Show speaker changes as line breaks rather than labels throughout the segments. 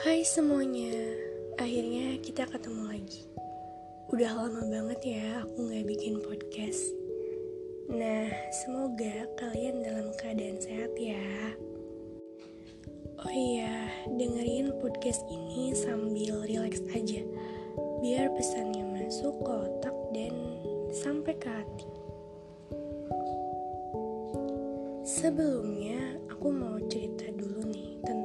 Hai semuanya, akhirnya kita ketemu lagi. Udah lama banget ya aku gak bikin podcast. Nah, semoga kalian dalam keadaan sehat ya. Oh iya, dengerin podcast ini sambil relax aja. Biar pesannya masuk ke otak dan sampai ke hati. Sebelumnya, aku mau cerita dulu nih tentang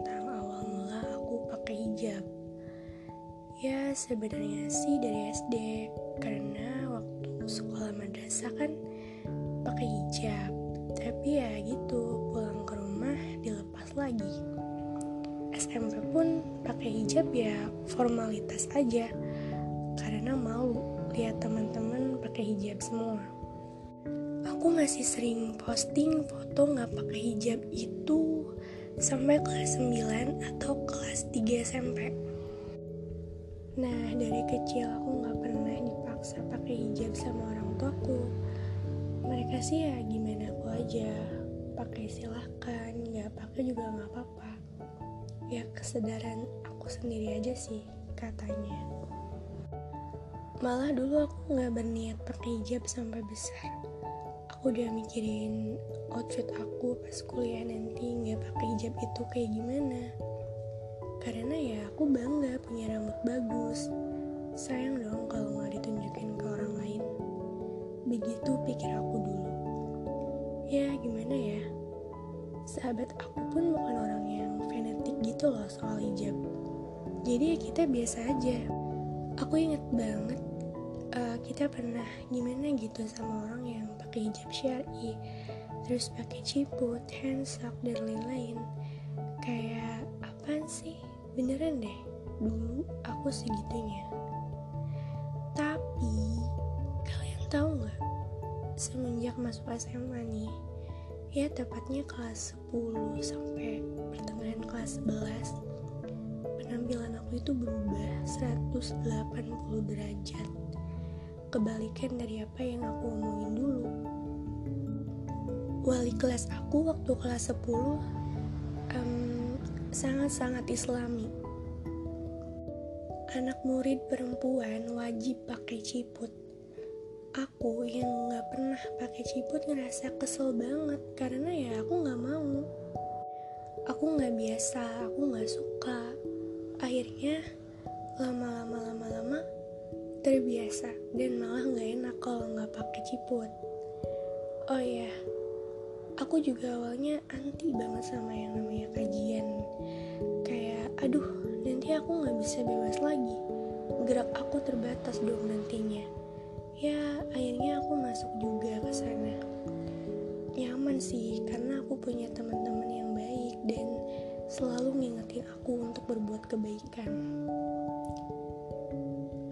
sebenarnya sih dari SD, karena waktu sekolah madrasah kan pakai hijab. Tapi ya gitu, pulang ke rumah dilepas lagi. SMP pun pakai hijab ya formalitas aja, karena malu lihat teman-teman pakai hijab semua aku masih sering posting foto nggak pakai hijab itu sampai kelas 9 atau kelas 3 SMP. Nah, dari kecil aku nggak pernah dipaksa pakai hijab sama orang tuaku. Mereka sih ya gimana aku aja, pakai silahkan, nggak pakai juga nggak apa-apa. Ya kesadaran aku sendiri aja sih katanya. Malah dulu aku nggak berniat pakai hijab sampai besar aku udah mikirin outfit aku pas kuliah nanti nggak pakai hijab itu kayak gimana karena ya aku bangga punya rambut bagus. Sayang dong kalau nggak ditunjukin ke orang lain. Begitu pikir aku dulu. Ya gimana ya? Sahabat aku pun bukan orang yang fanatik gitu loh soal hijab. Jadi ya kita biasa aja. Aku inget banget uh, kita pernah gimana gitu sama orang yang pakai hijab syari terus pakai ciput, handsock dan lain-lain. Kayak apaan sih beneran deh dulu aku segitunya. Tapi kalian tahu nggak? Semenjak masuk SMA nih ya tepatnya kelas 10 sampai pertengahan kelas 11 penampilan aku itu berubah 180 derajat. Kebalikan dari apa yang aku omongin dulu. Wali kelas aku waktu kelas 10 um, sangat-sangat islami. Anak murid perempuan wajib pakai ciput. Aku yang gak pernah pakai ciput ngerasa kesel banget karena ya aku gak mau. Aku gak biasa, aku gak suka. Akhirnya lama-lama lama-lama terbiasa dan malah nggak enak kalau nggak pakai ciput. Oh iya, aku juga awalnya anti banget sama yang namanya kajian. Kayak, aduh, nanti aku nggak bisa bebas lagi. Gerak aku terbatas dong nantinya. Ya, akhirnya aku masuk juga ke sana. Nyaman sih, karena aku punya teman-teman yang baik dan selalu ngingetin aku untuk berbuat kebaikan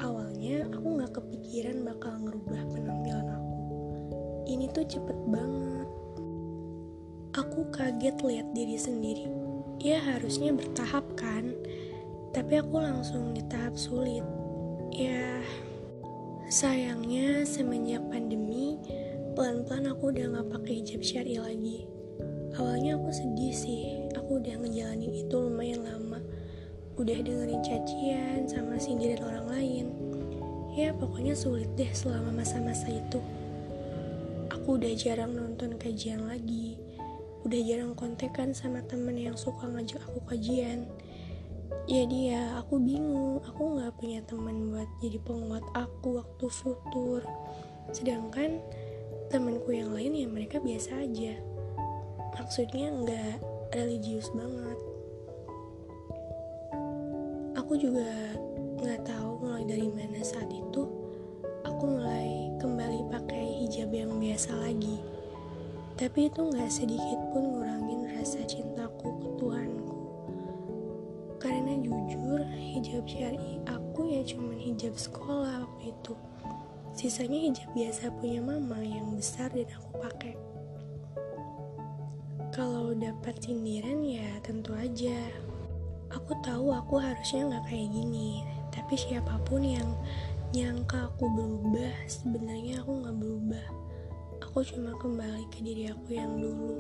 awalnya aku gak kepikiran bakal ngerubah penampilan aku. Ini tuh cepet banget. Aku kaget lihat diri sendiri. Ya harusnya bertahap kan, tapi aku langsung di tahap sulit. Ya, sayangnya semenjak pandemi, pelan-pelan aku udah gak pakai hijab syari lagi. Awalnya aku sedih sih, aku udah ngejalanin itu lumayan lama. Udah dengerin cacian sama sindiran orang lain Ya pokoknya sulit deh selama masa-masa itu. Aku udah jarang nonton kajian lagi. Udah jarang kontekan sama temen yang suka ngajak aku kajian. Jadi ya aku bingung, aku gak punya temen buat jadi penguat aku waktu futur. Sedangkan temenku yang lain ya mereka biasa aja. Maksudnya gak religius banget. Aku juga nggak tahu mulai dari mana saat itu aku mulai kembali pakai hijab yang biasa lagi tapi itu nggak sedikit pun ngurangin rasa cintaku ke Tuhanku. Karena jujur hijab syari aku ya cuman hijab sekolah waktu itu. Sisanya hijab biasa punya mama yang besar dan aku pakai. Kalau dapat sindiran ya tentu aja. Aku tahu aku harusnya nggak kayak gini tapi siapa pun yang nyangka aku berubah sebenarnya aku nggak berubah aku cuma kembali ke diri aku yang dulu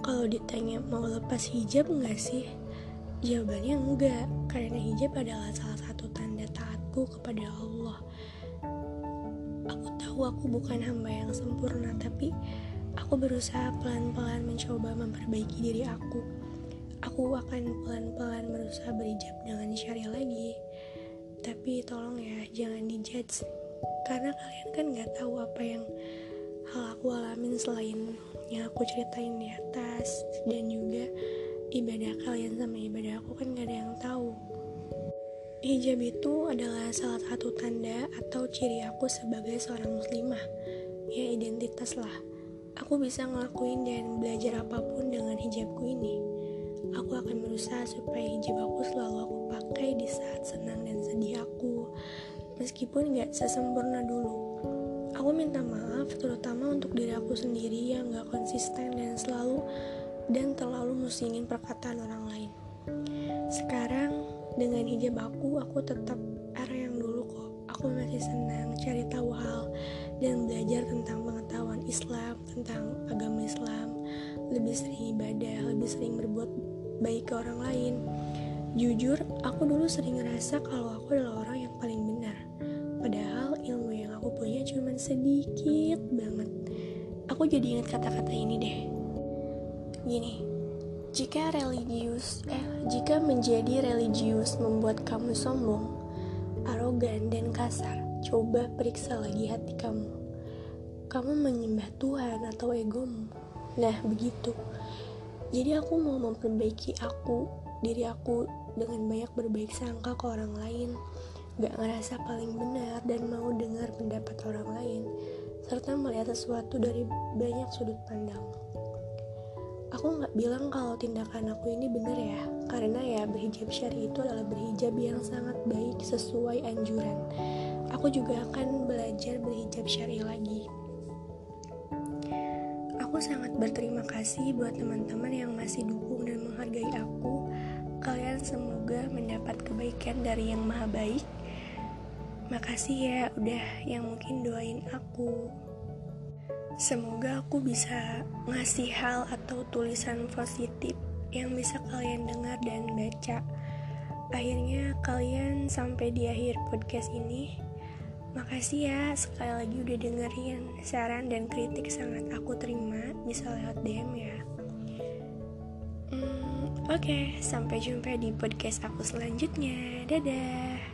kalau ditanya mau lepas hijab nggak sih Jawabannya enggak, karena hijab adalah salah satu tanda taatku kepada Allah. Aku tahu aku bukan hamba yang sempurna, tapi aku berusaha pelan-pelan mencoba memperbaiki diri aku. Aku akan pelan-pelan berusaha berhijab dengan syari lagi. Tapi tolong ya, jangan dijudge. Karena kalian kan gak tahu apa yang hal aku alamin selain yang aku ceritain di atas dan juga ibadah kalian sama ibadah aku kan gak ada yang tahu. Hijab itu adalah salah satu tanda atau ciri aku sebagai seorang muslimah. Ya identitas lah. Aku bisa ngelakuin dan belajar apa pun dengan hijabku ini. Aku akan berusaha supaya hijab aku selalu aku pakai di saat senang dan sedih aku. Meskipun gak sesempurna dulu Aku minta maaf terutama untuk diri aku sendiri yang gak konsisten dan selalu dan terlalu musingin perkataan orang lain. Sekarang dengan hijab aku, aku tetap era yang dulu kok. Aku masih senang cari tahu hal dan belajar tentang pengetahuan Islam, tentang agama Islam, lebih sering ibadah, lebih sering berbuat baik ke orang lain. Jujur, aku dulu sering ngerasa kalau aku adalah orang yang paling punya cuma sedikit banget. Aku jadi ingat kata-kata ini deh. Gini, jika religius, eh, jika menjadi religius membuat kamu sombong, arogan dan kasar, coba periksa lagi hati kamu. Kamu menyembah Tuhan atau egomu. Nah, begitu. Jadi aku mau memperbaiki aku, diri aku dengan banyak berbaik sangka ke orang lain, gak ngerasa paling benar dan mau dengar pendapat orang lain, serta melihat sesuatu dari banyak sudut pandang. Aku gak bilang kalau tindakan aku ini benar ya, karena ya berhijab syari itu adalah berhijab yang sangat baik sesuai anjuran. Aku juga akan belajar berhijab syari lagi. Aku sangat berterima kasih buat teman-teman yang masih dukung dan menghargai aku Kalian semoga mendapat kebaikan dari yang maha baik. Makasih ya udah yang mungkin doain aku. Semoga aku bisa ngasih hal atau tulisan positif yang bisa kalian dengar dan baca. Akhirnya kalian sampai di akhir podcast ini. Makasih ya sekali lagi udah dengerin saran dan kritik sangat aku terima bisa lewat DM ya. Hmm, Oke, okay, sampai jumpa di podcast aku selanjutnya. Dadah.